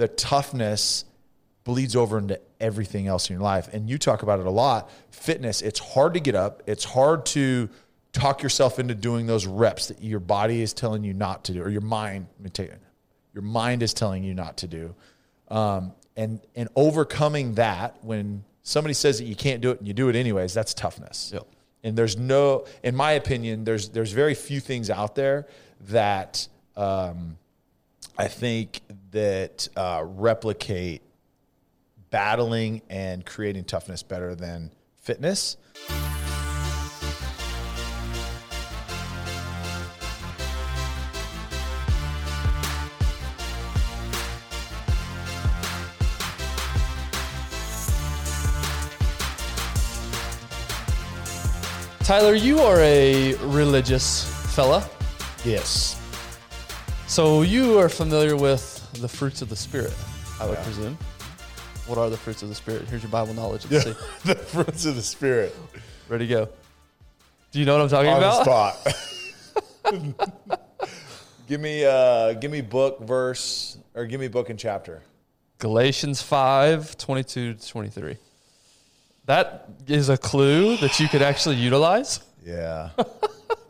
the toughness bleeds over into everything else in your life. And you talk about it a lot. Fitness, it's hard to get up. It's hard to talk yourself into doing those reps that your body is telling you not to do, or your mind, let me take it, your mind is telling you not to do. Um, and and overcoming that when somebody says that you can't do it and you do it anyways, that's toughness. Yep. And there's no, in my opinion, there's there's very few things out there that um, I think that uh, replicate battling and creating toughness better than fitness. Tyler, you are a religious fella. Yes. So you are familiar with the fruits of the Spirit, I would presume. What are the fruits of the Spirit? Here's your Bible knowledge. Let's see. the fruits of the spirit Ready to go. Do you know what I'm talking on the about? spot. give me uh give me book verse or give me book and chapter. Galatians 5, 22 to 23. That is a clue that you could actually utilize. Yeah.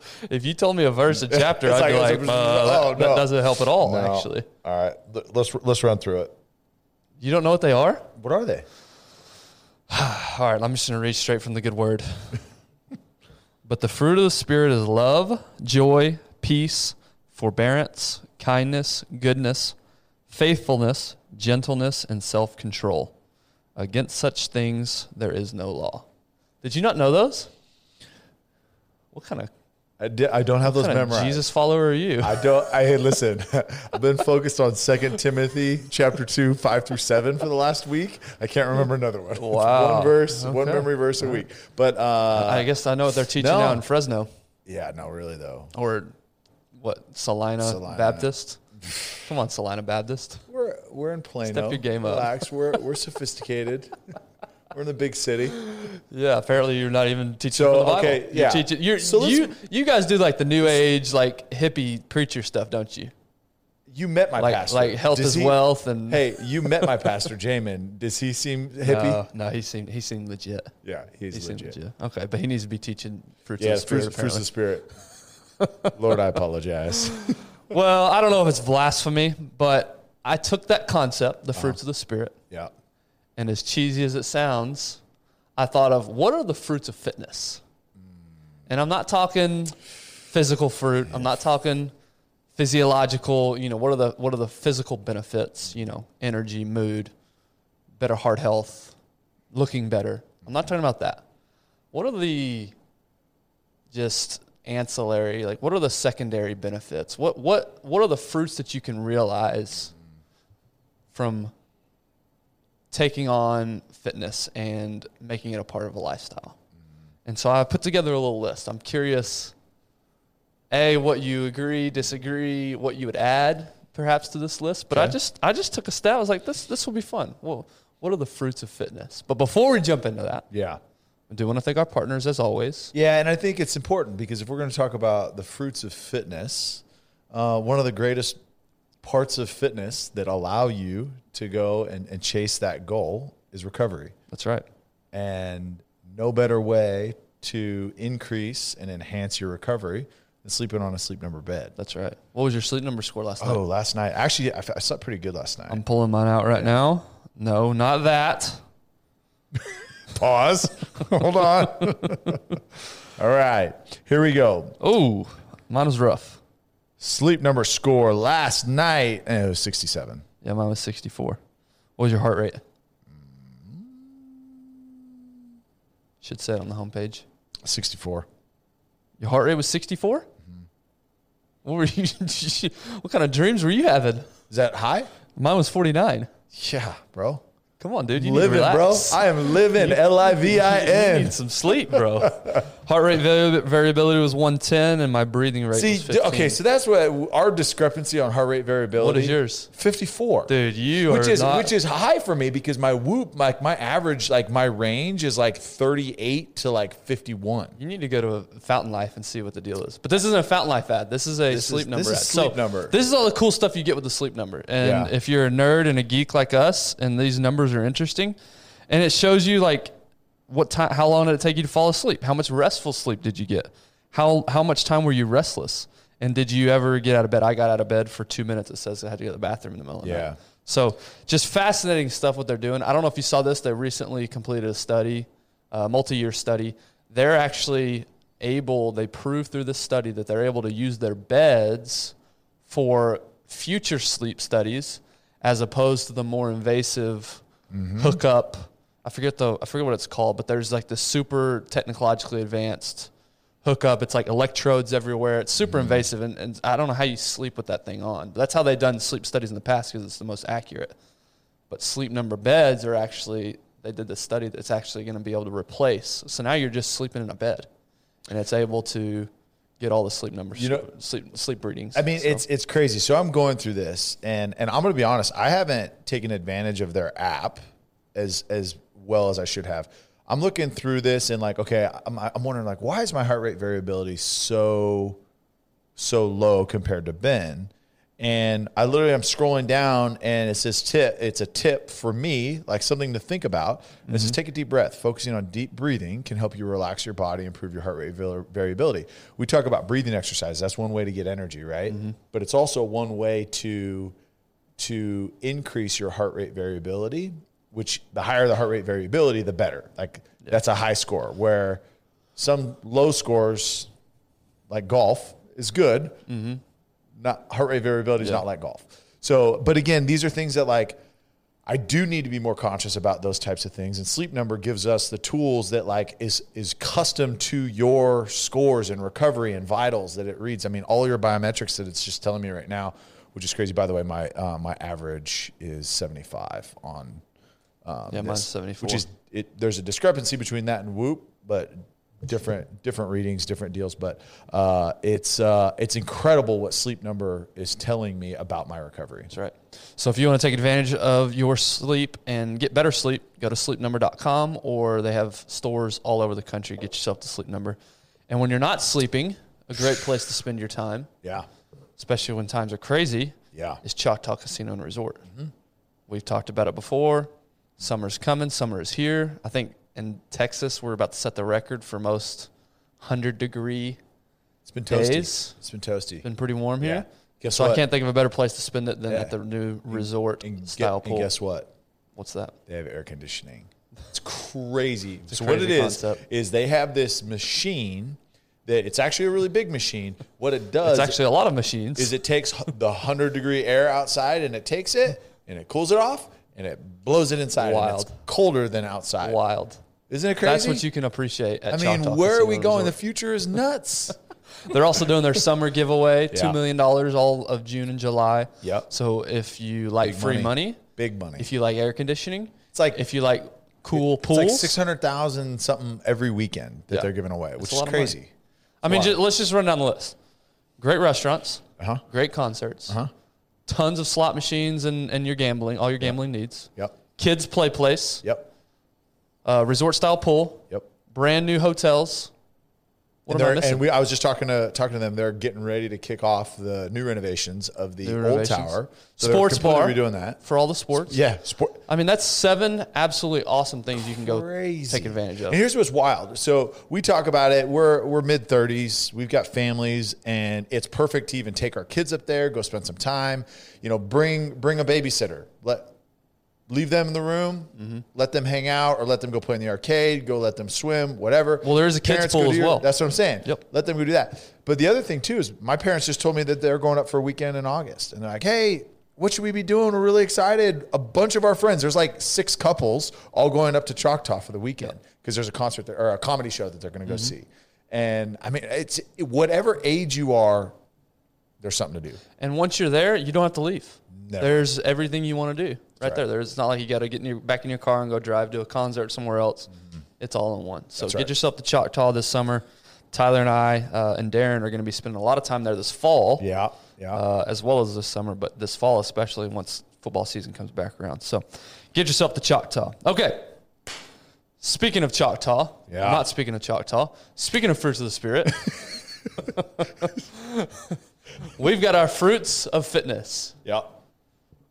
If you told me a verse, a chapter, I'd be like- like, uh, that, oh, that no. doesn't help at all, No. actually. All right. Let's let's run through it. You don't know what they are? What are they? All right, I'm just going to read straight from the good word. but the fruit of the Spirit is love, joy, peace, forbearance, kindness, goodness, faithfulness, gentleness, and self control. Against such things there is no law. Did you not know those? What kind of, I, di- I don't have those kind of memorized. Jesus follower are you? I don't. I hey, listen. I've been focused on Second Timothy chapter two, five through seven for the last week. I can't remember another one. Wow. one verse, one memory verse a week. But uh, I guess I know what they're teaching no. now in Fresno yeah, no, really though. or what, Salina, Salina. Baptist. Come on, Salina Baptist. We're we're in Plano. Step your game up. Relax. We're we're sophisticated. we're in the big city. Yeah, apparently you're not even teaching So, the Bible. okay, yeah. teaching, you're, So you you guys do like the new age like hippie preacher stuff, don't you? You met my Like pastor. like health Does is he- wealth and Hey, you met my pastor, Jamin. Does he seem hippie? No, no, he seemed he seemed legit. Yeah, he's He legit. legit. Okay, but he needs to be teaching fruits Yeah, of the spirit. fruits, fruits of the spirit. Lord, I apologize. well, I don't know if it's blasphemy, but I took that concept, the uh-huh. fruits of the spirit, Yeah. And as cheesy as it sounds, I thought of what are the fruits of fitness? And I'm not talking physical fruit. I'm not talking physiological, you know, what are the what are the physical benefits, you know, energy, mood, better heart health, looking better. I'm not talking about that. What are the just ancillary, like what are the secondary benefits? What what what are the fruits that you can realize from taking on fitness and making it a part of a lifestyle. And so I put together a little list. I'm curious, A, what you agree, disagree, what you would add perhaps to this list. But I just I just took a stab. I was like, this this will be fun. Well, what are the fruits of fitness? But before we jump into that, Yeah. I do want to thank our partners as always. Yeah, and I think it's important because if we're going to talk about the fruits of fitness, uh, one of the greatest parts of fitness that allow you to go and, and chase that goal is recovery. That's right. And no better way to increase and enhance your recovery than sleeping on a sleep number bed. That's right. What was your sleep number score last night? Oh, last night. Actually, I, f- I slept pretty good last night. I'm pulling mine out right now. No, not that. Pause. Hold on. All right. Here we go. Oh, mine was rough. Sleep number score last night, and it was 67. Yeah, mine was 64. What was your heart rate? Should say it on the homepage. 64. Your heart rate was 64? Mm-hmm. What were you? what kind of dreams were you having? Is that high? Mine was 49. Yeah, bro. Come on, dude. You need living, bro. I am living. L I V I N. Need some sleep, bro. Heart rate variability was 110, and my breathing rate See, was 15. okay, so that's what our discrepancy on heart rate variability. What is yours? 54. dude, you which are is not, which is high for me because my whoop like my average like my range is like 38 to like 51 You need to go to a Fountain Life and see what the deal is. But this isn't a Fountain Life ad. This is a This sleep is- number this is ad. sleep so number. This is all the cool stuff you get with the sleep number. And Yeah. if you're a nerd and a geek like us, and these numbers are interesting, and it shows you like what time, how long did it take you to fall asleep? How much restful sleep did you get? How how much time were you restless? And did you ever get out of bed? I got out of bed for two minutes. It says I had to go to the bathroom in the middle of the Yeah. night. So just fascinating stuff what they're doing. I don't know if you saw this. They recently completed a study, a multi-year study. They're actually able. They proved through this study that they're able to use their beds for future sleep studies, as opposed to the more invasive Mm-hmm. hookup. I forget the I forget what it's called, but there's like the super technologically advanced hookup. It's like electrodes everywhere. It's super mm-hmm. invasive, and, and I don't know how you sleep with that thing on. But That's how they've done sleep studies in the past because it's the most accurate. But sleep number beds are actually they did this study that's actually going to be able to replace. So now you're just sleeping in a bed, and it's able to get all the sleep numbers, You know- sleep sleep readings. i mean So- it's it's crazy so i'm going through this and and i'm gonna be honest i haven't taken advantage of their app as as well as i should have i'm looking through this and like okay i'm, I'm wondering like why is my heart rate variability so so low compared to Ben. And I literally I'm scrolling down and it says tip. It's a tip for me, like something to think about. And it says mm-hmm. take a deep breath. Focusing on deep breathing can help you relax your body, improve your heart rate variability. We talk about breathing exercise. That's one way to get energy, right? Mm-hmm. But it's also one way to to increase your heart rate variability. Which the higher the heart rate variability, the better. Like that's a high score. Where some low scores like golf is good. Mm-hmm. Not heart rate variability is not like golf. So, but again, these are things that like I do need to be more conscious about those types of things. And Sleep Number gives us the tools that like is is custom to your scores and recovery and vitals that it reads. I mean, all your biometrics that it's just telling me right now, which is crazy. By the way, my uh, my average is seventy five on um, Yeah, mine's 74. which is it. There's a discrepancy between that and Whoop, but different different readings, different deals. But uh, it's uh, it's incredible what Sleep Number is telling me about my recovery. That's right. So if you want to take advantage of your sleep and get better sleep, go to sleepnumber.com or they have stores all over the country. Get yourself to Sleep Number. And when you're not sleeping, a great place to spend your time, Yeah, especially when times are crazy, yeah, is Choctaw Casino and Resort. We've talked about it before. Summer's coming, summer is here. I think in Texas, we're about to set the record for most 100 degree. it's been toasty. Days. It's been toasty. It's Been pretty warm here. Yeah. Guess so I can't think of a better place to spend it than Yeah. at the new resort And, style get, pool. and guess what? What's that? They have air conditioning. It's crazy. a so what it crazy is is they have this machine that it's actually a really big machine. What it does It's actually a lot of machines. is it takes the 100 degree air outside and it takes it and it cools it off and it blows it inside and Wild. it's colder than outside. wild? Isn't it crazy? That's what you can appreciate at I mean, Choctaw where are we going? The future is nuts. They're also doing their summer giveaway, Yeah. two million dollars all of June and July. Yep. So if you like Big free money. money, Big money. if you like air conditioning, It's like- if you like cool it's pools, like 600,000 something every weekend that Yeah. they're giving away, which is lot of money. crazy. I mean, Wow. ju- let's just run down the list. Great restaurants, Uh-huh. great concerts, Uh-huh. Tons of slot machines and, and your gambling, all your gambling needs. Yep. Kids play place, Yep. uh, resort style pool, Yep. brand new hotels. What And, am I missing? and we, I was just talking to talking to them. They're getting ready to kick off the new renovations of the New old renovations. tower. So they're Sports bar completely redoing that. for all the sports. Yeah, sport. I mean, that's seven absolutely awesome things you can go Crazy. take advantage of. And here's what's wild. So we talk about it. We're we're mid thirties. We've got families, and it's perfect to even take our kids up there, go spend some time. You know, bring bring a babysitter. Let leave them in the room. Mm-hmm. Let them hang out, or let them go play in the arcade. Go let them swim. Whatever. Well, there is a kids' Parents pool as your- well. That's what I'm saying. Yep. Let them go do that. But the other thing too is my parents just told me that they're going up for a weekend in August, and they're like, "Hey, what should we be doing? We're really excited. A bunch of our friends. There's like six couples all going up to Choctaw for the weekend because there's a concert there, or a comedy show that they're going to go Mm-hmm. see. And I mean, it's whatever age you are, there's something to do. And once you're there, you don't have to leave. Never. There's everything you want to do. right, there. There's it's not like you got to get in your, back in your car and go drive to a concert somewhere else. It's all in one. So That's get right. yourself to Choctaw this summer. Tyler and I uh, and Darren are going to be spending a lot of time there this fall. Yeah, yeah. uh, as well as this summer, but this fall especially once football season comes back around. So get yourself to Choctaw. Okay. Speaking of Choctaw, Yeah. I'm not speaking of Choctaw. Speaking of fruits of the spirit, we've got our fruits of fitness. yeah.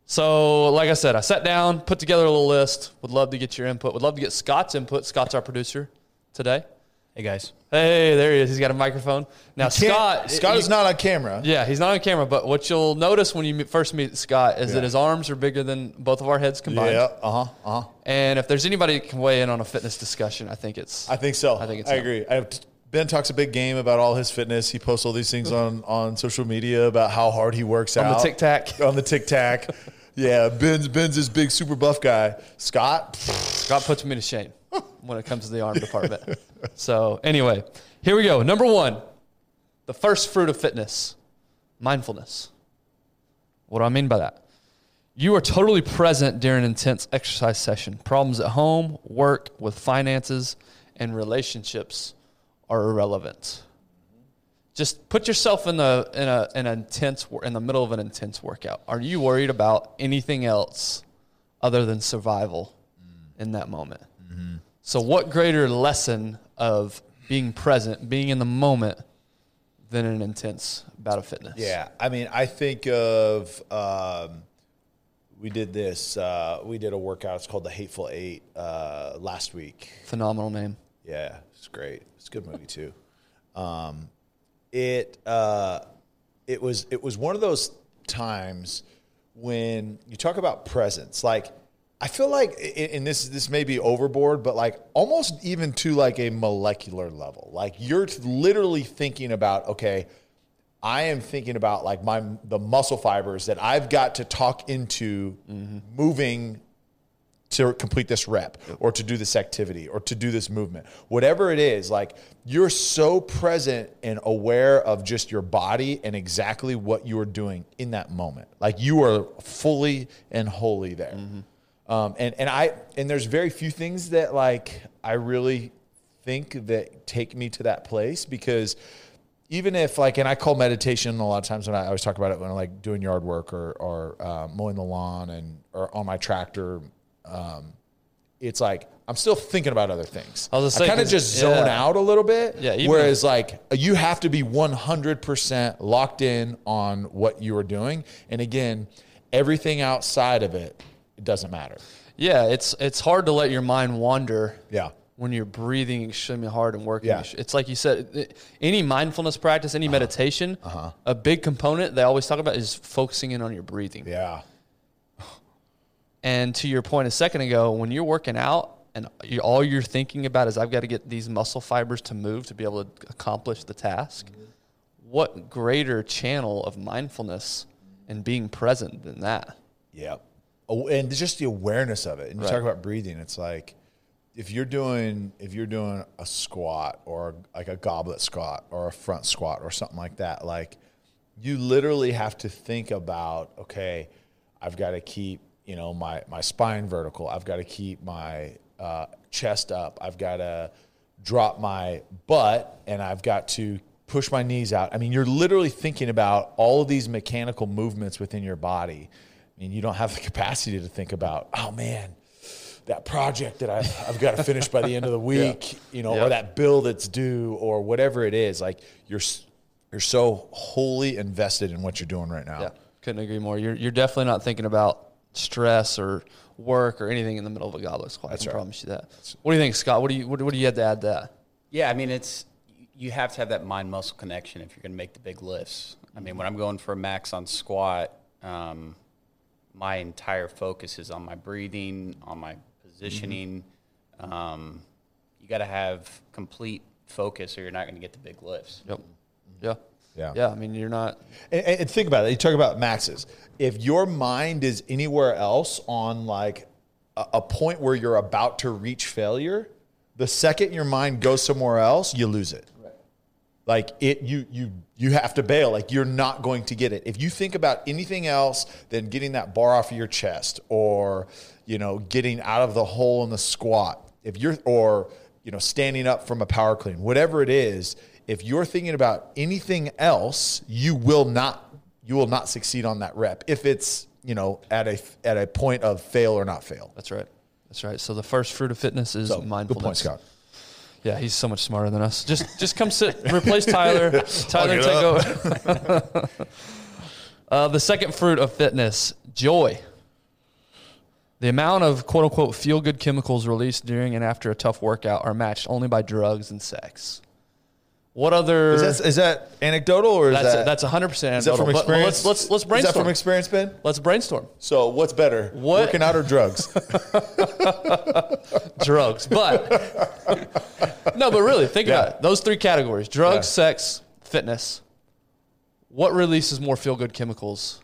So, like I said, I sat down, put together a little list. Would love to get your input. Would love to get Scott's input. Scott's our producer today. Hey guys. Hey, there he is. He's got a microphone. Now, Can't- Scott, Scott you- is not on camera. Yeah, he's not on camera, but what you'll notice when you meet- first meet Scott is Yeah. that his arms are bigger than both of our heads combined. Yeah. Uh huh. Uh huh. And if there's anybody that can weigh in on a fitness discussion, I think it's I think so. I think it's I him. agree. I have, Ben talks a big game about all his fitness. He posts all these things mm-hmm. on on social media about how hard he works out. on the tic tac. on the tic tac. yeah, Ben's Ben's this big super buff guy. Scott, Scott puts me to shame when it comes to the arm department. So anyway, here we go. Number one, the first fruit of fitness, mindfulness. What do I mean by that? You are totally present during an intense exercise session. Problems at home, work, with finances, and relationships are irrelevant. Just put yourself in the in a in an intense in the middle of an intense workout. Are you worried about anything else other than survival in that moment? So, what greater lesson of being present, being in the moment, than an intense bout of fitness? Yeah, I mean, I think of um, we did this. Uh, we did a workout. It's called the Hateful Eight uh, last week. phenomenal name. Yeah, it's great. It's a good movie too. Um, it uh, it was it was one of those times when you talk about presence. Like I feel like, and this this may be overboard, but like almost even to like a molecular level. Like you're literally thinking about okay. I am thinking about like my the muscle fibers that I've got to talk into moving to complete this rep or to do this activity or to do this movement. Whatever it is, like you're so present and aware of just your body and exactly what you are doing in that moment. Like you are fully and wholly there. Um, and and I and there's very few things that like I really think that take me to that place because even if like and i call meditation a lot of times when i, I always talk about it when i'm like doing yard work or or uh, mowing the lawn and or on my tractor um, it's like i'm still thinking about other things I was kind of just zone yeah. out a little bit Yeah, whereas like you have to be 100% locked in on what you are doing and again everything outside of it it doesn't matter Yeah, it's it's hard to let your mind wander. Yeah. When you're breathing extremely hard and working, Yeah. it's like you said. Any mindfulness practice, any meditation, a big component they always talk about is focusing in on your breathing. yeah And to your point a second ago, when you're working out and you, all you're thinking about is I've got to get these muscle fibers to move to be able to accomplish the task, mm-hmm. what greater channel of mindfulness and being present than that? Yeah. Oh, and just the awareness of it. And you Right. talk about breathing, it's like if you're doing if you're doing a squat or like a goblet squat or a front squat or something like that, like you literally have to think about, okay, I've got to keep, you know, my my spine vertical. I've got to keep my uh, chest up. I've got to drop my butt and I've got to push my knees out. I mean, you're literally thinking about all of these mechanical movements within your body. I mean, you don't have the capacity to think about, oh man, that project that I've, I've got to finish by the end of the week, you know, Yeah. or that bill that's due or whatever it is. Like you're, you're so wholly invested in what you're doing right now. Yeah, couldn't agree more. You're you're definitely not thinking about stress or work or anything in the middle of a goblet squat. I can right. promise you that. What do you think, Scott? What do you what, what do you have to add to that? Yeah, I mean it's you have to have that mind muscle connection if you're going to make the big lifts. I mean, when I'm going for a max on squat, um, my entire focus is on my breathing, on my positioning. Um, you got to have complete focus, or you're not going to get the big lifts. Yep. Yeah. Yeah. Yeah. I mean, you're not. And, and think about it. You talk about maxes. If your mind is anywhere else on like a, a point where you're about to reach failure, the second your mind goes somewhere else, you lose it. Like it, you you you have to bail. Like you're not going to get it if you think about anything else than getting that bar off of your chest, or you know, getting out of the hole in the squat. If you're or you know, standing up from a power clean, whatever it is, if you're thinking about anything else, you will not you will not succeed on that rep if it's you know at a at a point of fail or not fail. That's right. That's right. So the first fruit of fitness is So mindfulness. good point, Scott. Yeah, he's so much smarter than us. Just just come sit, replace Tyler. Tyler, take over. uh, the second fruit of fitness, joy. The amount of quote unquote feel good chemicals released during and after a tough workout are matched only by drugs and sex. What other? Is that, is that anecdotal or is that's that that's hundred percent. is that from experience? Let's let's let's Is that brainstorm. from experience, Ben? let's brainstorm. So what's better, What- working out or drugs? drugs. But no, but really, think Yeah. about it. Those three categories: drugs, Yeah. sex, fitness. What releases more feel good chemicals?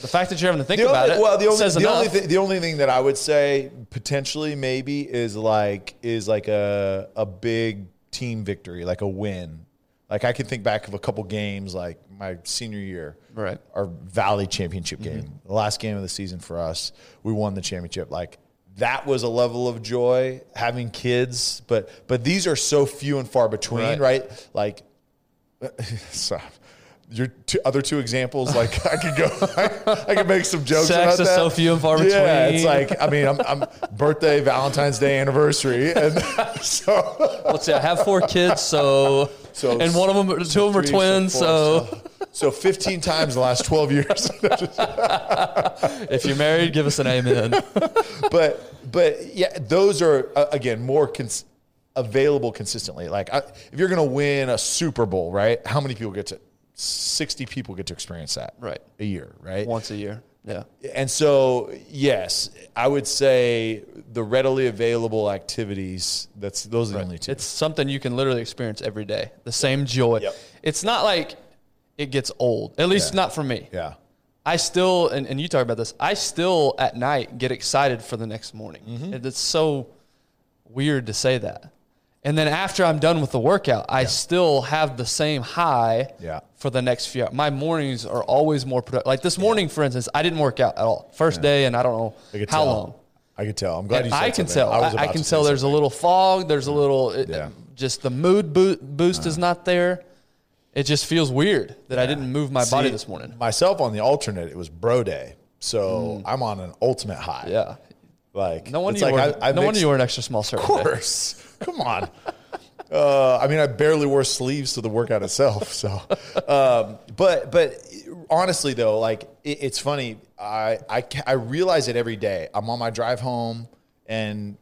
The fact that you're having to think the about only, it well, the only says the only thing, the only thing that I would say potentially maybe is like is like a a big team victory, like a win. Like I can think back of a couple games, like my senior year, Right. Our Valley Championship mm-hmm. game, the last game of the season for us, we won the championship. Like that was a level of joy having kids, but but these are so few and far between, Right. right? Like, so, your two, other two examples, like I could go, I, I could make some jokes Sex about is that. so few and far Yeah, it's like I mean, I'm, I'm birthday, Valentine's Day, anniversary, and so Let's see. I have four kids, so, So and one of them, two of them are three, twins. four, So, so 15 times in the last 12 years. if you're married, give us an amen. but but yeah, those are uh, again more cons- available consistently. Like I, if you're going to win a Super Bowl, right? How many people get to? 60 people get to experience that Right. a year, right? Once a year. Yeah. And so, yes, I would say the readily available activities. That's those are the only two. It's something you can literally experience every day. The same joy. Yep. It's not like it gets old. At least Yeah. not for me. yeah, I still, and, and you talk about this, I still at night get excited for the next morning. Mm-hmm. It's so weird to say that. And then after I'm done with the workout, I still have the same high Yeah. for the next few hours. My mornings are always more productive. Like this morning, for instance, I didn't work out at all. First day, and I don't know I how tell. long. I could tell. I'm glad you said I can something. tell. I, I can tell there's a little fog. There's a little, it- Yeah. Uh-huh. just the mood boo- boost is not there. It just feels weird that I didn't move my body this morning. Myself on the alternate, it was bro day. So I'm on an ultimate high. Mm. Yeah. Like No wonder you like were. I, I no wonder you were an extra small serve. Of course. Come on. Uh, I mean, I barely wore sleeves to the workout itself. So, um, but but honestly though, like it, it's funny. I, I I realize it every day. I'm on my drive home, and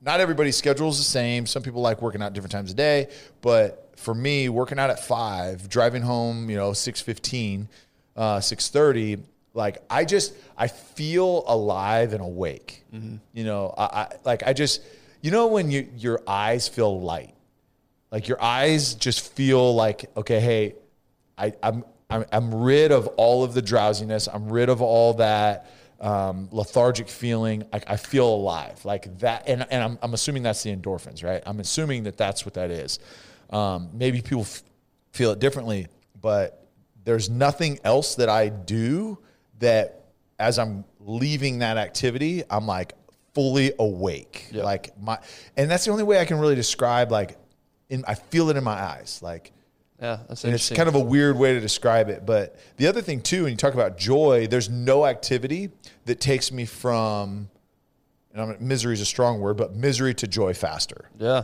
not everybody's schedule is the same. Some people like working out different times a day, but for me, working out at five, driving home, you know, six fifteen, uh, six thirty. Like I just I feel alive and awake. You know, I, I like I just you know when you your eyes feel light, like your eyes just feel like okay, hey, I, I'm I'm I'm rid of all of the drowsiness. I'm rid of all that um, lethargic feeling. I, I feel alive, like that. And and I'm I'm assuming that's the endorphins, right? I'm assuming that that's what that is. Um, maybe people f- feel it differently, but there's nothing else that I do that as I'm leaving that activity, I'm like fully awake. Like my, and that's the only way I can really describe like, in, I feel it in my eyes. Like Yeah, that's and it's kind of a weird way to describe it. But the other thing too, when you talk about joy, there's no activity that takes me from, and I'm, misery is a strong word, but misery to joy faster. yeah.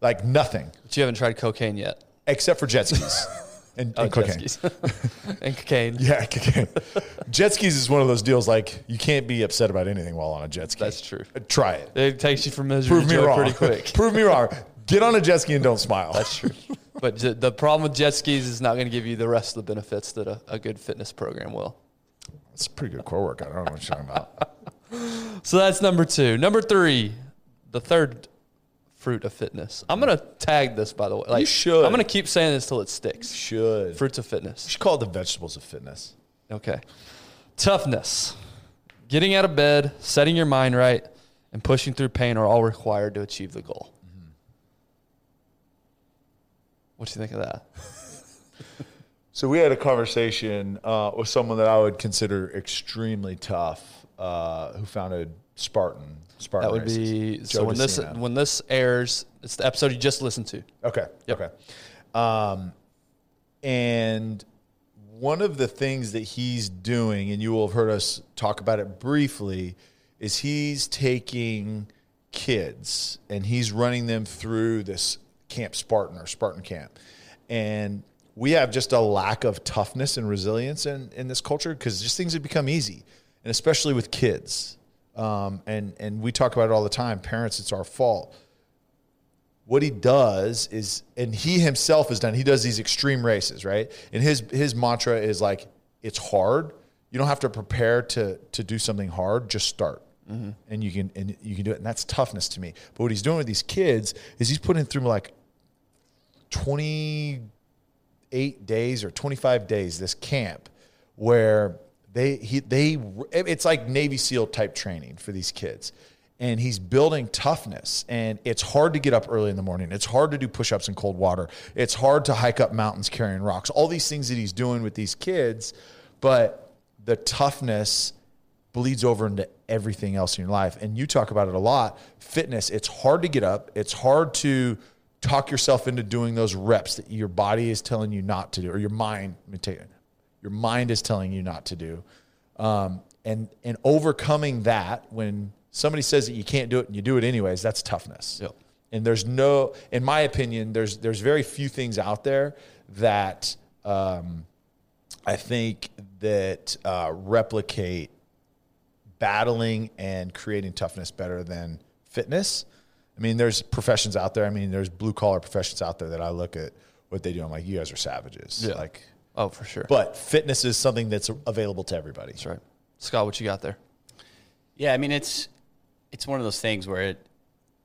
Like nothing But you haven't tried cocaine yet. except for jet skis and, Oh, and jet cocaine. skis. and cocaine. Yeah, cocaine. jet skis is one of those deals like you can't be upset about anything while on a jet ski. That's true. Uh, Try it. It takes you from misery Prove to me joy wrong. pretty quick. Prove me wrong. Get on a jet ski and don't smile. That's true. But j- the problem with jet skis is not going to give you the rest of the benefits that a, a good fitness program will. It's a pretty good core workout. I don't know what you're talking about. So that's number two. Number three, the third fruit of fitness. I'm gonna tag this by the way. Like, you should. I'm gonna keep saying this till it sticks. You should. Fruits of fitness. You should call it the vegetables of fitness. Okay. Toughness, getting out of bed, setting your mind right, and pushing through pain are all required to achieve the goal. Mm-hmm. What do you think of that? so we had a conversation uh, with someone that I would consider extremely tough, uh, who founded Spartan. Spartan. That would Races. be so Joe when this when this airs, it's the episode you just listened to. Okay. Okay. Um, and one of the things that he's doing, and you will have heard us talk about it briefly, is he's taking kids and he's running them through this Camp Spartan or Spartan Camp. And we have just a lack of toughness and resilience in, in this culture because just things have become easy, and especially with kids. Um, and and we talk about it all the time. Parents, it's our fault. What he does is and he himself has done he does these extreme races right? And his his mantra is like it's hard. You don't have to prepare to to do something hard. Just start. And you can and you can do it. And that's toughness to me. But what he's doing with these kids is he's putting through like 28 days or 25 days this camp where they he they it's like navy seal type training for these kids. And he's building toughness. And it's hard to get up early in the morning. It's hard to do push-ups in cold water. It's hard to hike up mountains carrying rocks. All these things that he's doing with these kids but the toughness bleeds over into everything else in your life. And you talk about it a lot. Fitness it's hard to get up. It's hard to talk yourself into doing those reps that your body is telling you not to do or your mind your mind is telling you not to do. Um, and and overcoming that when somebody says that you can't do it and you do it anyways that's toughness. Yep. and there's no in my opinion there's there's very few things out there that um, i think that uh, replicate battling and creating toughness better than fitness. I mean there's professions out there. I mean there's blue collar professions out there that i look at what they do. I'm like you guys are savages. Yeah. like Oh, for sure. but fitness is something that's available to everybody That's right. Scott, what you got there? Yeah, I mean it's it's one of those things where it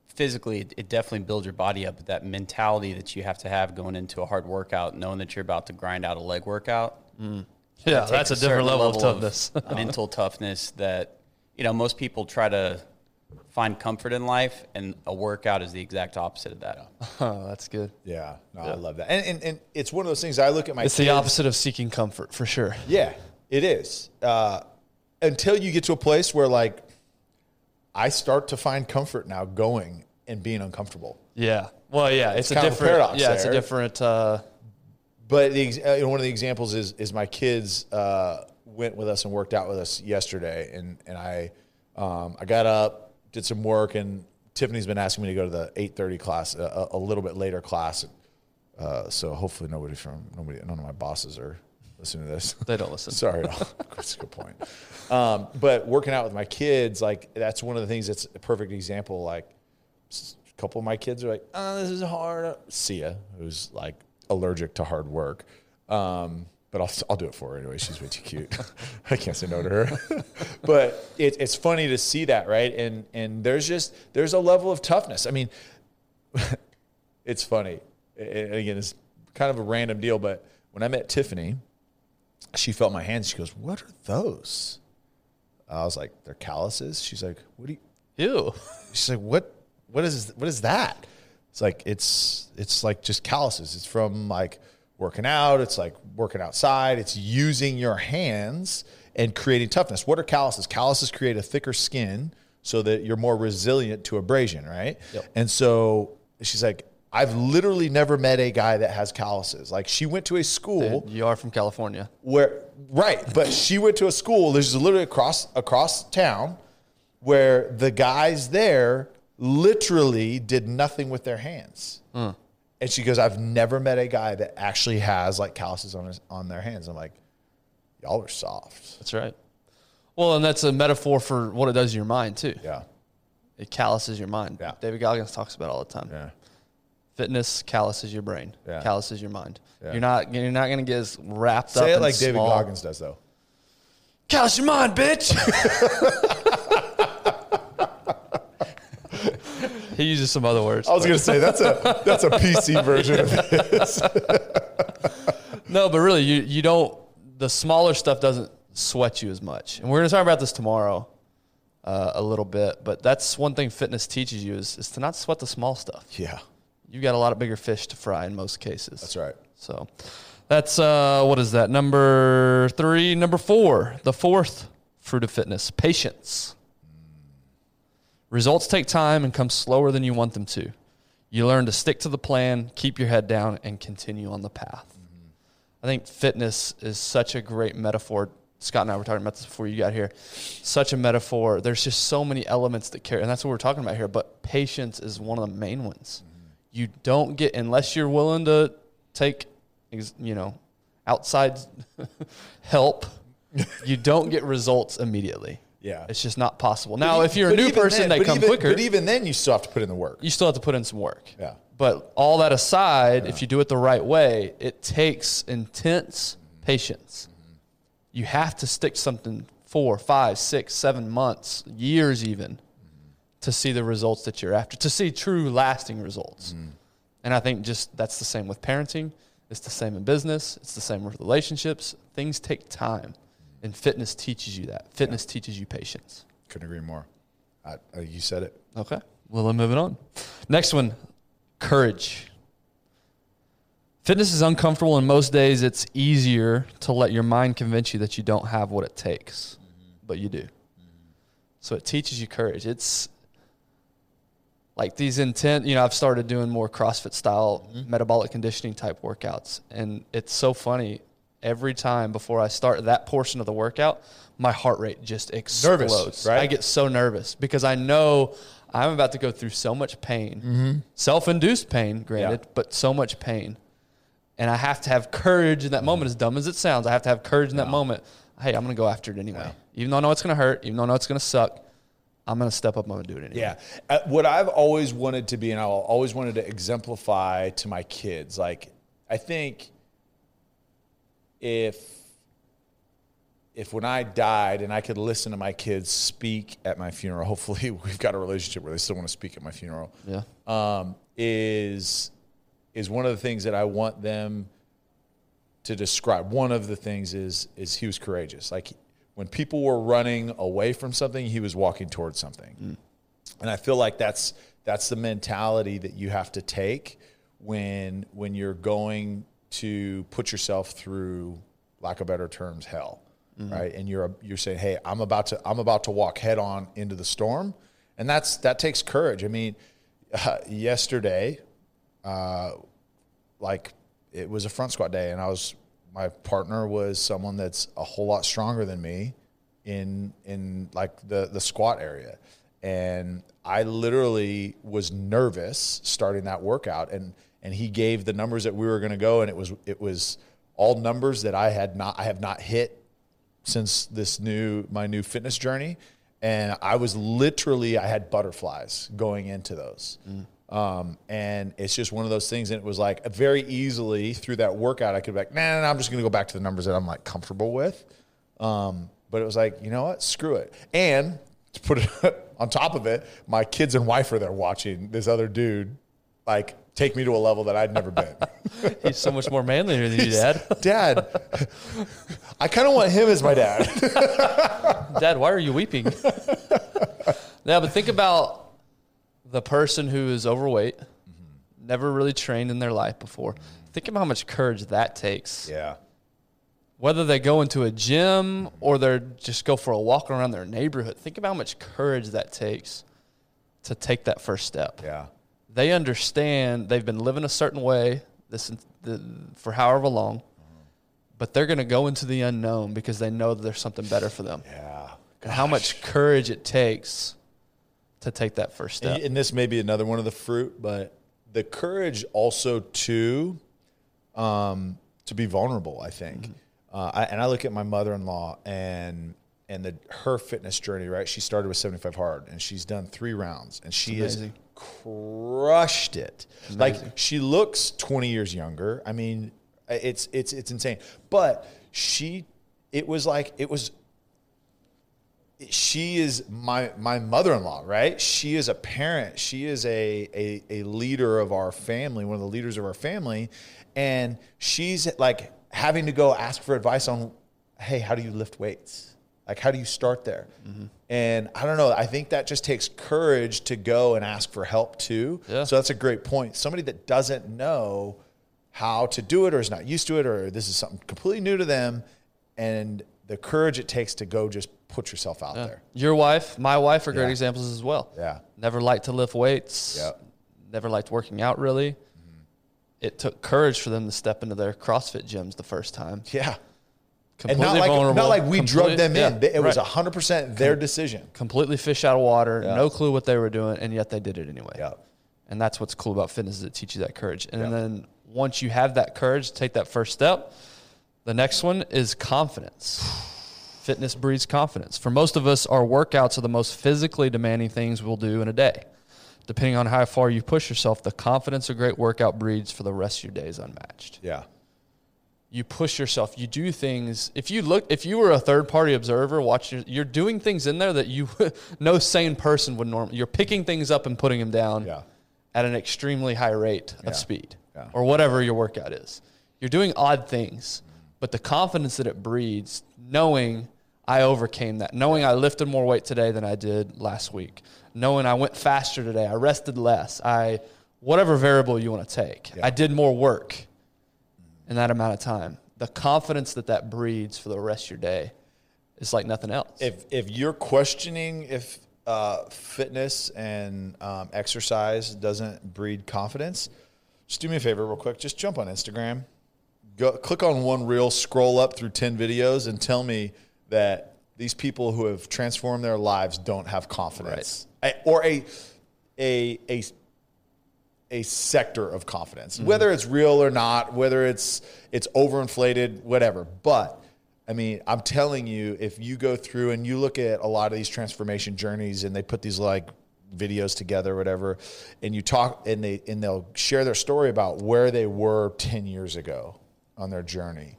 physically it, it definitely builds your body up. But that mentality that you have to have going into a hard workout, knowing that you're about to grind out a leg workout. Mm-hmm. Yeah, takes that's a certain different level, of toughness. mental toughness that you know most people try to find comfort in life, and a workout is the exact opposite of that. oh, that's good. yeah no i love that and, and and it's one of those things i look at my It's kids, the opposite of seeking comfort, for sure. Yeah, it is. Uh, until you get to a place where like I start to find comfort now going and being uncomfortable. Yeah. Well, yeah, it's, a kind of a different. paradox yeah, it's a different. Uh, But the, uh, you know, one of the examples is is my kids uh, went with us and worked out with us yesterday, and and I um, I got up, did some work, and Tiffany's been asking me to go to the eight thirty class, a, a little bit later class. Uh, so hopefully nobody from nobody none of my bosses are listening to this. they don't listen. Sorry, that's a good point. Um, but working out with my kids, like that's one of the things that's a perfect example. Like a couple of my kids are like, "Oh, this is hard." Sia, who's like allergic to hard work, um, but I'll I'll do it for her anyway. She's way too cute. I can't say no to her. but it, it's funny to see that, right? And and there's just there's a level of toughness. I mean, it's funny. And again, it's kind of a random deal, but when I met Tiffany, she felt my hands. She goes, "What are those?" I was like, "They're calluses." She's like, "What do you?" Ew. She's like, "What? What is? What is that?" It's like it's it's like just calluses. It's from like working out. It's like working outside. It's using your hands and creating toughness. What are calluses? Calluses create a thicker skin so that you're more resilient to abrasion, right? Yep. And so she's like, I've literally never met a guy that has calluses. Like she went to a school You are from California. where right, but she went to a school. There's literally across across town where the guys there literally did nothing with their hands. Hmm. And she goes, "I've never met a guy that actually has like calluses on his on their hands." I'm like, "Y'all are soft." That's right. Well, and that's a metaphor for what it does to your mind too. Yeah, It calluses your mind. Yeah. David Goggins talks about it all the time. yeah, Fitness calluses your brain. Yeah. Calluses your mind. Yeah. You're not you're not going to get as wrapped up. say it like David Goggins does, though. Callous your mind, bitch. he uses some other words. I was gonna say that's a that's a PC version of this. No, but really, you you don't. The smaller stuff doesn't sweat you as much, and we're going to talk about this tomorrow uh, a little bit. But that's one thing fitness teaches you is, is to not sweat the small stuff. Yeah, You've got a lot of bigger fish to fry in most cases. That's right. So that's uh, what is that? Number three, number four, the fourth fruit of fitness, patience. Results take time and come slower than you want them to. You learn to stick to the plan, keep your head down, and continue on the path. I think fitness is such a great metaphor. Scott and I were talking about this before you got here. Such a metaphor. There's just so many elements that carry, and that's what we're talking about here. But patience is one of the main ones. You don't get unless you're willing to take, you know, outside help. you don't get results immediately. Yeah. It's just not possible. Now, if you're a new person, then- they come even- quicker. But even then, you still have to put in the work. you still have to put in some work. Yeah. But all that aside, if you do it the right way, it takes intense patience. You have to stick something four, five, six, seven months, years even, to see the results that you're after, to see true lasting results. Mm-hmm. And I think just that's the same with parenting. It's the same in business. It's the same with relationships. Things take time. And fitness teaches you that. Fitness teaches you patience. Couldn't agree more. I, I, you said it. Okay. Well, I'm moving on. Next one, courage. Fitness is uncomfortable, and most days it's easier to let your mind convince you that you don't have what it takes, mm-hmm. but you do. Mm-hmm. So it teaches you courage. It's like these intent, you know, I've started doing more CrossFit style mm-hmm. metabolic conditioning type workouts, and it's so funny. Every time before I start that portion of the workout, my heart rate just explodes. right? I get so nervous because I know I'm about to go through so much pain, self-induced pain, granted, Yeah. but so much pain, and I have to have courage in that moment. As dumb as it sounds, I have to have courage in that moment. Hey, I'm going to go after it anyway, even though I know it's going to hurt, even though I know it's going to suck. I'm going to step up. I'm going to do it anyway. Yeah. Uh, what I've always wanted to be, and I always wanted to exemplify to my kids, like, I think if if when I died and I could listen to my kids speak at my funeral, hopefully we've got a relationship where they still want to speak at my funeral. Yeah. Um, is is one of the things that I want them to describe. One of the things is is he was courageous. Like when people were running away from something, he was walking towards something. And I feel like that's that's the mentality that you have to take when when you're going to put yourself through lack of better terms hell. Right? And you're you're saying, "Hey, I'm about to I'm about to walk head on into the storm." And that's that takes courage. I mean, uh, yesterday uh, like it was a front squat day and I was my partner was someone that's a whole lot stronger than me in in like the the squat area and I literally was nervous starting that workout and and he gave the numbers that we were going to go and it was it was all numbers that I had not I have not hit since this new my new fitness journey. And i was literally i had butterflies going into those. Um, and it's just one of those things and it was like very easily through that workout i could be like nah, nah, nah i'm just going to go back to the numbers that i'm like comfortable with. Um, but it was like you know what? Screw it. And to put it on top of it my kids and wife are there watching this other dude like take me to a level that i'd never been He's so much more manlier than you, Dad. dad i kind of want him as my dad Dad, why are you weeping? yeah, but think about the person who is overweight, mm-hmm. never really trained in their life before. Mm-hmm. Think about how much courage that takes. yeah Whether they go into a gym mm-hmm. or they're just go for a walk around their neighborhood, think about how much courage that takes to take that first step. yeah They understand they've been living a certain way this the, for however long, but they're going to go into the unknown because they know that there's something better for them. yeah and how much courage it takes to take that first step. And, and this may be another one of the fruit, but the courage also to um, to be vulnerable. I think, uh, I, and I look at my mother in law and and the her fitness journey. Right, she started with seventy five hard, and she's done three rounds, and she amazing. Crushed it. Like she looks twenty years younger. I mean, it's it's it's insane. But she, it was like it was she is my my mother-in-law right she is a parent she is a, a a leader of our family one of the leaders of our family and she's like having to go ask for advice on hey how do you lift weights Like, how do you start there? And I don't know. I think that just takes courage to go and ask for help too. Yeah. So that's a great point. Somebody that doesn't know how to do it or is not used to it or this is something completely new to them and the courage it takes to go just put yourself out there. Your wife, my wife are great Yeah. examples as well. Yeah. Never liked to lift weights. Yep. Never liked working out really. Mm-hmm. It took courage for them to step into their CrossFit gyms the first time. Yeah. And not like vulnerable. not like we complete- drugged them in. yeah, It was right. hundred percent their decision. completely fish out of water, Yeah. no clue what they were doing, and yet they did it anyway. Yeah. And that's what's cool about fitness is it teaches you that courage. And Yeah. then once you have that courage take that first step, the next one is confidence. Fitness breeds confidence. For most of us, our workouts are the most physically demanding things we'll do in a day. Depending on how far you push yourself, the confidence a great workout breeds for the rest of your day is unmatched Yeah. You push yourself you do things if you look if you were a third party observer watch your, you're doing things in there that you no sane person would normally you're picking things up and putting them down Yeah. at an extremely high rate of Yeah. speed Yeah. or whatever your workout is you're doing odd things but the confidence that it breeds knowing i overcame that knowing i lifted more weight today than i did last week knowing i went faster today i rested less i whatever variable you want to take i did more work in that amount of time. The confidence that that breeds for the rest of your day is like nothing else. If if you're questioning if uh, fitness and um, exercise doesn't breed confidence, just do me a favor, real quick. Just jump on Instagram, go click on one reel, scroll up through ten videos, and tell me that these people who have transformed their lives don't have confidence, I- or a a a a sector of confidence, mm-hmm. whether it's real or not, whether it's it's overinflated, whatever. But I mean, I'm telling you, if you go through and you look at a lot of these transformation journeys, and they put these like videos together, whatever, and you talk and they and they'll share their story about where they were ten years ago on their journey.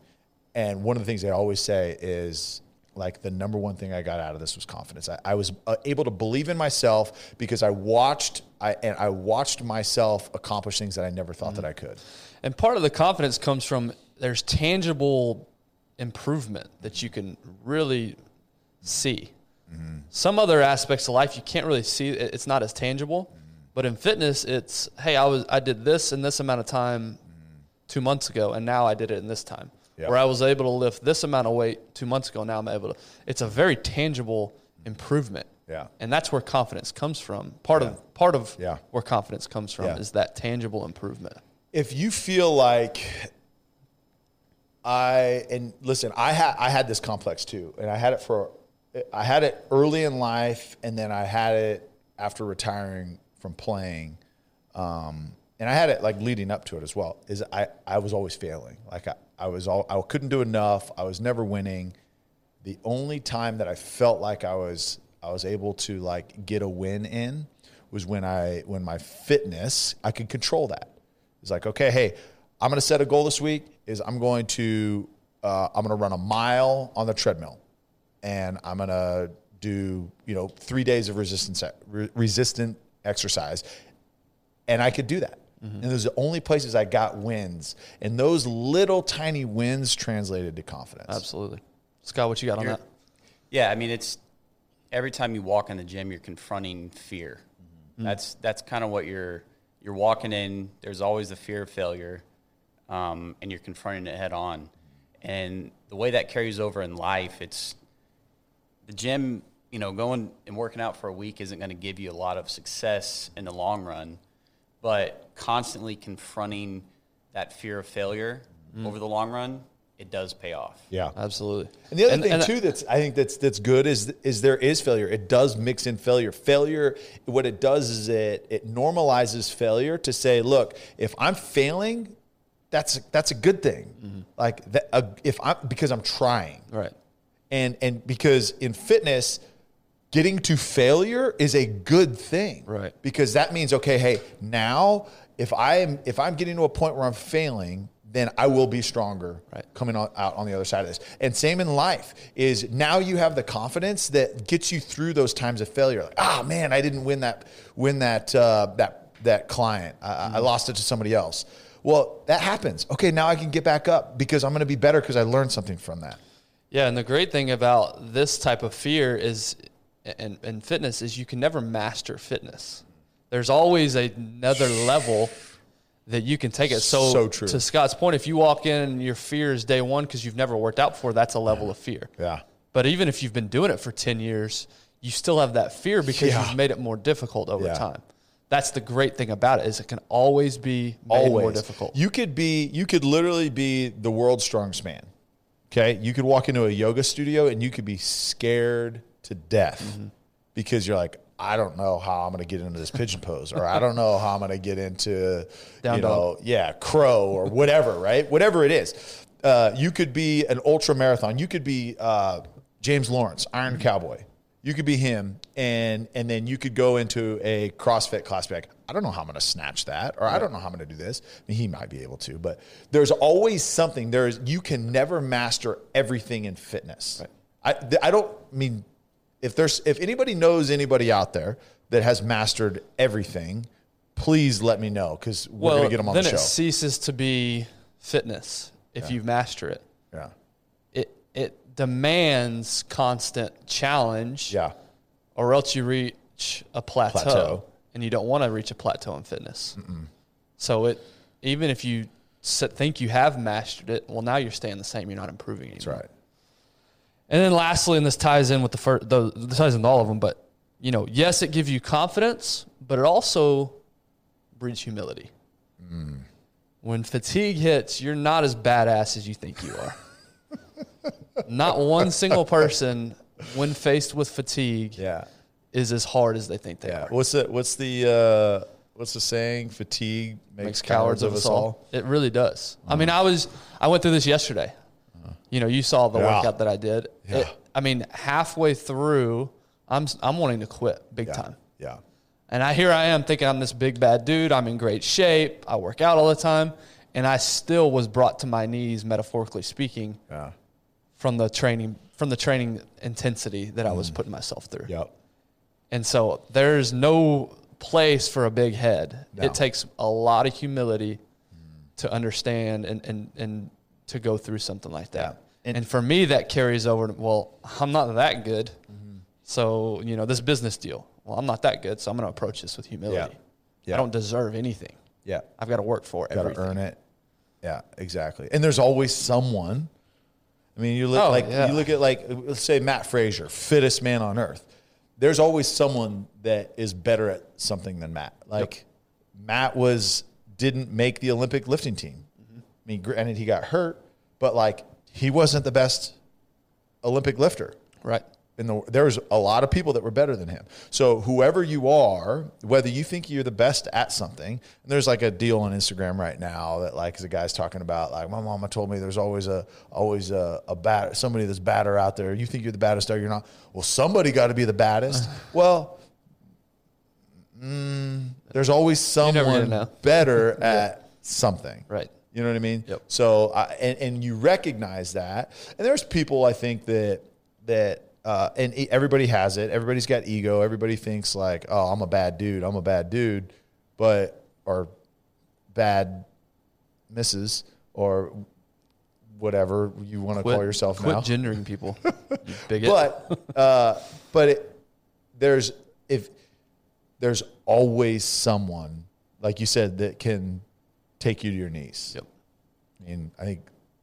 And one of the things they always say is like the number one thing I got out of this was confidence. I, I was uh, able to believe in myself because I watched I and I watched myself accomplish things that I never thought that mm-hmm. I could. and part of the confidence comes from there's tangible improvement that you can really see. Mm-hmm. Some other aspects of life you can't really see; it's not as tangible. Mm-hmm. But in fitness, it's hey, I was I did this in this amount of time two months ago, and now I did it in this time. Yeah. Where I was able to lift this amount of weight two months ago, now I'm able to. It's a very tangible improvement. Yeah. and that's where confidence comes from. Part of part of Yeah. where confidence comes from Yeah. is that tangible improvement. if you feel like I and listen, I had I had this complex too, and I had it for I had it early in life, and then I had it after retiring from playing, um, and I had it like leading up to it as well. Is I I was always failing, like I, I was all I couldn't do enough. I was never winning. The only time that I felt like I was I was able to like get a win in was when I when my fitness I could control that. It's like okay, hey, I'm going to set a goal this week. Is I'm going to uh, I'm going to run a mile on the treadmill, and I'm going to do you know three days of resistance re- resistant exercise, and I could do that. And those are the only places I got wins, and those little tiny wins translated to confidence. Absolutely. Scott, what you got on that? Yeah, I mean it's every time you walk in the gym, you're confronting fear. That's that's kind of what you're you're walking in. There's always the fear of failure, um, and you're confronting it head on. And the way that carries over in life, it's the gym. You know, going and working out for a week isn't going to give you a lot of success in the long run, but constantly confronting that fear of failure over the long run, it does pay off. Yeah. Absolutely. And the other And- thing and- too that's I think that's that's good is is there is failure. It does mix in failure. Failure, what it does is it it normalizes failure to say, look, if I'm failing, that's that's a good thing. Like that, uh, if I'm because I'm trying, Right. and and because in fitness, getting to failure is a good thing, Right. Because that means okay, hey, now if I'm if I'm getting to a point where I'm failing, then I will be stronger Right. coming on, out on the other side of this. And same in life is now you have the confidence that gets you through those times of failure. Like, ah, man, I didn't win that win that uh, that that client. I, I lost it to somebody else. Well, that happens. Okay, now I can get back up because I'm going to be better because I learned something from that. Yeah, and the great thing about this type of fear is, and, and fitness is you can never master fitness. There's always another level that you can take it. So, So true. to Scott's point, if you walk in and your fear is day one because you've never worked out before, that's a level of fear. Yeah. But even if you've been doing it for 10 years, you still have that fear because Yeah. you've made it more difficult over Yeah. time. That's the great thing about it is it can always be made Always more difficult. You could be, you could literally be the world's strongest man. Okay, you could walk into a yoga studio and you could be scared to death Mm-hmm. because you're like, I don't know how I'm going to get into this pigeon pose, or I don't know how I'm going to get into, Down you dog. know, yeah, crow or whatever, right? Whatever it is. Uh, you could be an ultra marathon. You could be uh, James Lawrence, Iron Cowboy. You could be him, and and then you could go into a CrossFit class. Be like, I don't know how I'm going to snatch that, or I don't know how I'm going to do this. I mean, he might be able to, but there's always something. There's you can never master everything in fitness. I I don't mean if there's if anybody knows anybody out there that has mastered everything, please let me know because we're well, going to get them on then the show. it ceases to be fitness if you master it. yeah, It it demands constant challenge, yeah, or else you reach a plateau, Plateau. and you don't want to reach a plateau in fitness. So it even if you think you have mastered it, well, now you're staying the same. You're not improving anymore. that's right. And then lastly, and this ties in with the first, the, this ties into all of them, but you know, yes, it gives you confidence, but it also breeds humility. When fatigue hits, you're not as badass as you think you are. not one single person, when faced with fatigue, Yeah, is as hard as they think they yeah. are. What's the what's the uh, what's the saying? Fatigue makes, Makes cowards of us all. It really does. I mean, I was I went through this yesterday. You know, you saw the Yeah. workout that I did. Yeah. It- I mean, halfway through, I'm I'm wanting to quit big Yeah, time. yeah, And I here I am thinking I'm this big bad dude. I'm in great shape. I work out all the time, and I still was brought to my knees, metaphorically speaking, yeah. from the training from the training intensity that I was mm. putting myself through. Yep. And so there's no place for a big head. No. It takes a lot of humility mm. to understand and, and, and to go through something like that. And- And, for me, that carries over to, well, I'm not that good. Mm-hmm. So, you know, this business deal, well, I'm not that good. So I'm going to approach this with humility. Yeah. I don't deserve anything. Yeah. I've got to work for it. Got to earn it. Yeah, exactly. And there's always someone. I mean, you look Oh, like yeah. you look at like let's say Mat Fraser, fittest man on earth. There's always someone that is better at something than Matt. Like Matt was didn't make the Olympic lifting team. I mean, granted he got hurt, but like he wasn't the best Olympic lifter. Right. In the, there was a lot of people that were better than him. So whoever you are, whether you think you're the best at something, and there's like a deal on Instagram right now that like the guy's talking about like my mama told me there's always a always a, a bat somebody that's badder out there. You think you're the baddest, or you're not. Well, somebody got to be the baddest. well, mm, there's always someone better at something. Right. You know what I mean? Yep. So, uh, and, and you recognize that. And there's people I think that, that, uh, and everybody has it. Everybody's got ego. Everybody thinks like, oh, I'm a bad dude. I'm a bad dude, but, or bad misses or whatever you want to Quit, call yourself quit now. gendering people. But uh, but it, there's if there's always someone like you said that can take you to your knees. Yep. I mean, I think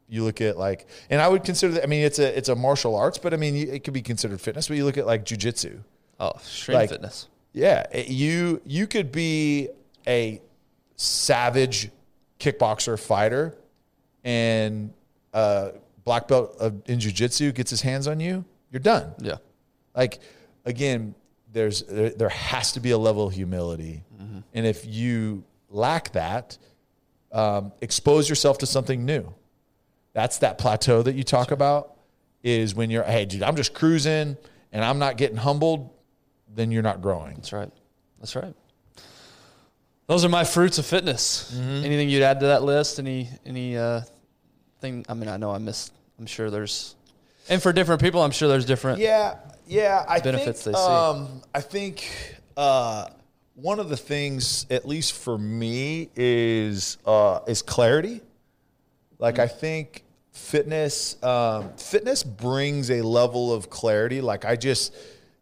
you look at like, and I would consider that. I mean, it's a it's a martial arts, but I mean, it could be considered fitness. But you look at like jujitsu. Oh, extreme Like- fitness. Yeah, it- you you could be a savage kickboxer fighter, and a black belt of, in jujitsu gets his hands on you, you're done. Yeah. Like again, there's there, there has to be a level of humility, mm-hmm. and if you lack that, um, expose yourself to something new. That's that plateau that you talk about. Is when you're, hey, dude, I'm just cruising and I'm not getting humbled. Then you're not growing. That's right. That's right. Those are my fruits of fitness. Mm-hmm. Anything you'd add to that list? Any any uh, thing? I mean, I know I missed. I'm sure there's, and for different people, I'm sure there's different. Yeah, yeah. I Benefits think, they see. Um, I think uh, one of the things, at least for me, is uh, is clarity. Like I think fitness um, fitness brings a level of clarity. Like I just,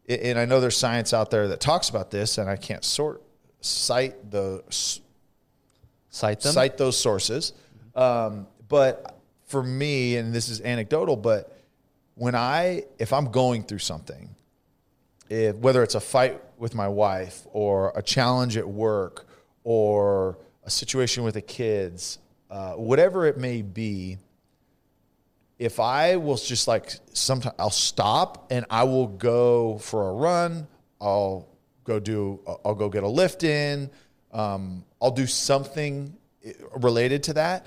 and I know there's science out there that talks about this, and I can't sort cite the Cite them. cite those sources. Um, but for me, and this is anecdotal, but when I, if I'm going through something, if, whether it's a fight with my wife or a challenge at work or a situation with the kids, uh, whatever it may be, if I will just like sometimes I'll stop and I will go for a run. I'll go do. I'll go get a lift in. Um, I'll do something related to that,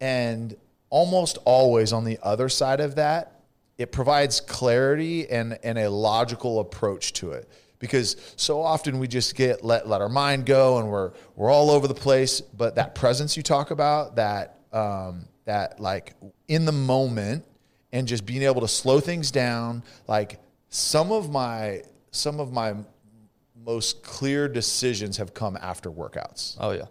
and almost always on the other side of that, it provides clarity and and a logical approach to it. Because so often we just get let let our mind go and we're we're all over the place. But that presence you talk about, that um, that like in the moment and just being able to slow things down like some of my some of my most clear decisions have come after workouts Oh yeah,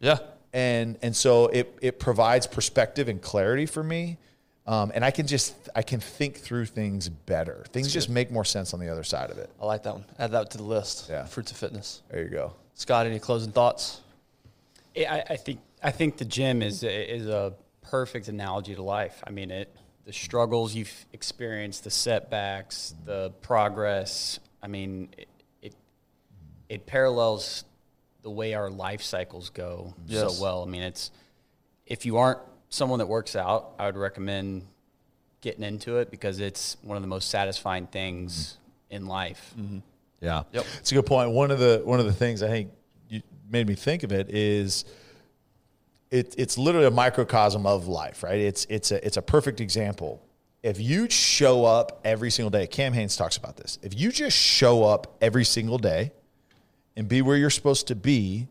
yeah. and and so it it provides perspective and clarity for me um, and I can just I can think through things better. Things just make more sense on the other side of it. I like that one. Add that to the list. Yeah. Fruits of fitness. There you go. Scott, any closing thoughts? I, I think I think the gym is a, is a perfect analogy to life. I mean, it the struggles you've experienced, the setbacks, the progress. I mean, it it, it parallels the way our life cycles go Yes. so well. I mean, it's if you aren't someone that works out, I would recommend getting into it because it's one of the most satisfying things mm-hmm. in life. Mm-hmm. Yeah. Yep. It's a good point. One of the one of the things I think you made me think of it is it, it's literally a microcosm of life, right? It's it's a it's a perfect example. If you show up every single day, Cam Hanes talks about this. If you just show up every single day and be where you're supposed to be,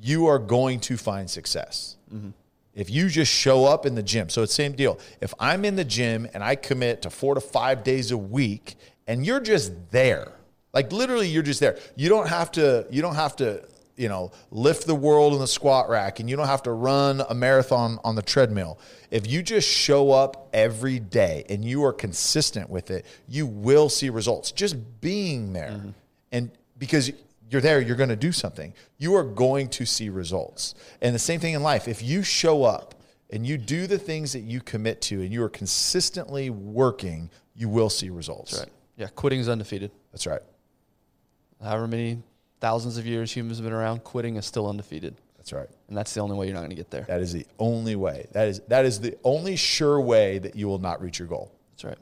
you are going to find success. Mm-hmm. If you just show up in the gym, so it's the same deal. If I'm in the gym and I commit to four to five days a week, and you're just there, like literally, you're just there. You don't have to. You don't have to. You know, lift the world in the squat rack, and you don't have to run a marathon on the treadmill. If you just show up every day and you are consistent with it, you will see results. Just being there, mm-hmm. and because you're there, you're going to do something. You are going to see results. And the same thing in life. If you show up and you do the things that you commit to and you are consistently working, you will see results. That's right. Yeah, quitting is undefeated. That's right. However many thousands of years humans have been around, quitting is still undefeated. That's right. And that's the only way you're not going to get there. That is the only way. That is that is the only sure way that you will not reach your goal. That's right.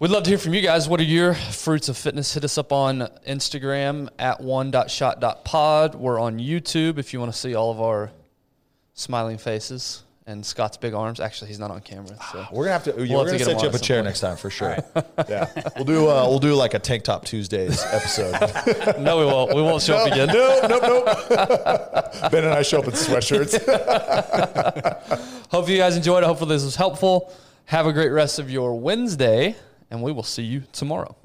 We'd love to hear from you guys. What are your fruits of fitness? Hit us up on Instagram at one.shot.pod. We're on YouTube if you want to see all of our smiling faces and Scott's big arms. Actually, he's not on camera. So We're gonna have to. We'll we're have to gonna get him set you up a chair some next time for sure. yeah, we'll do. Uh, we'll do like a tank top Tuesdays episode. no, we won't. We won't show up again. no, nope, nope. ben and I show up in sweatshirts. Hope you guys enjoyed it. Hopefully, this was helpful. Have a great rest of your Wednesday, and we will see you tomorrow.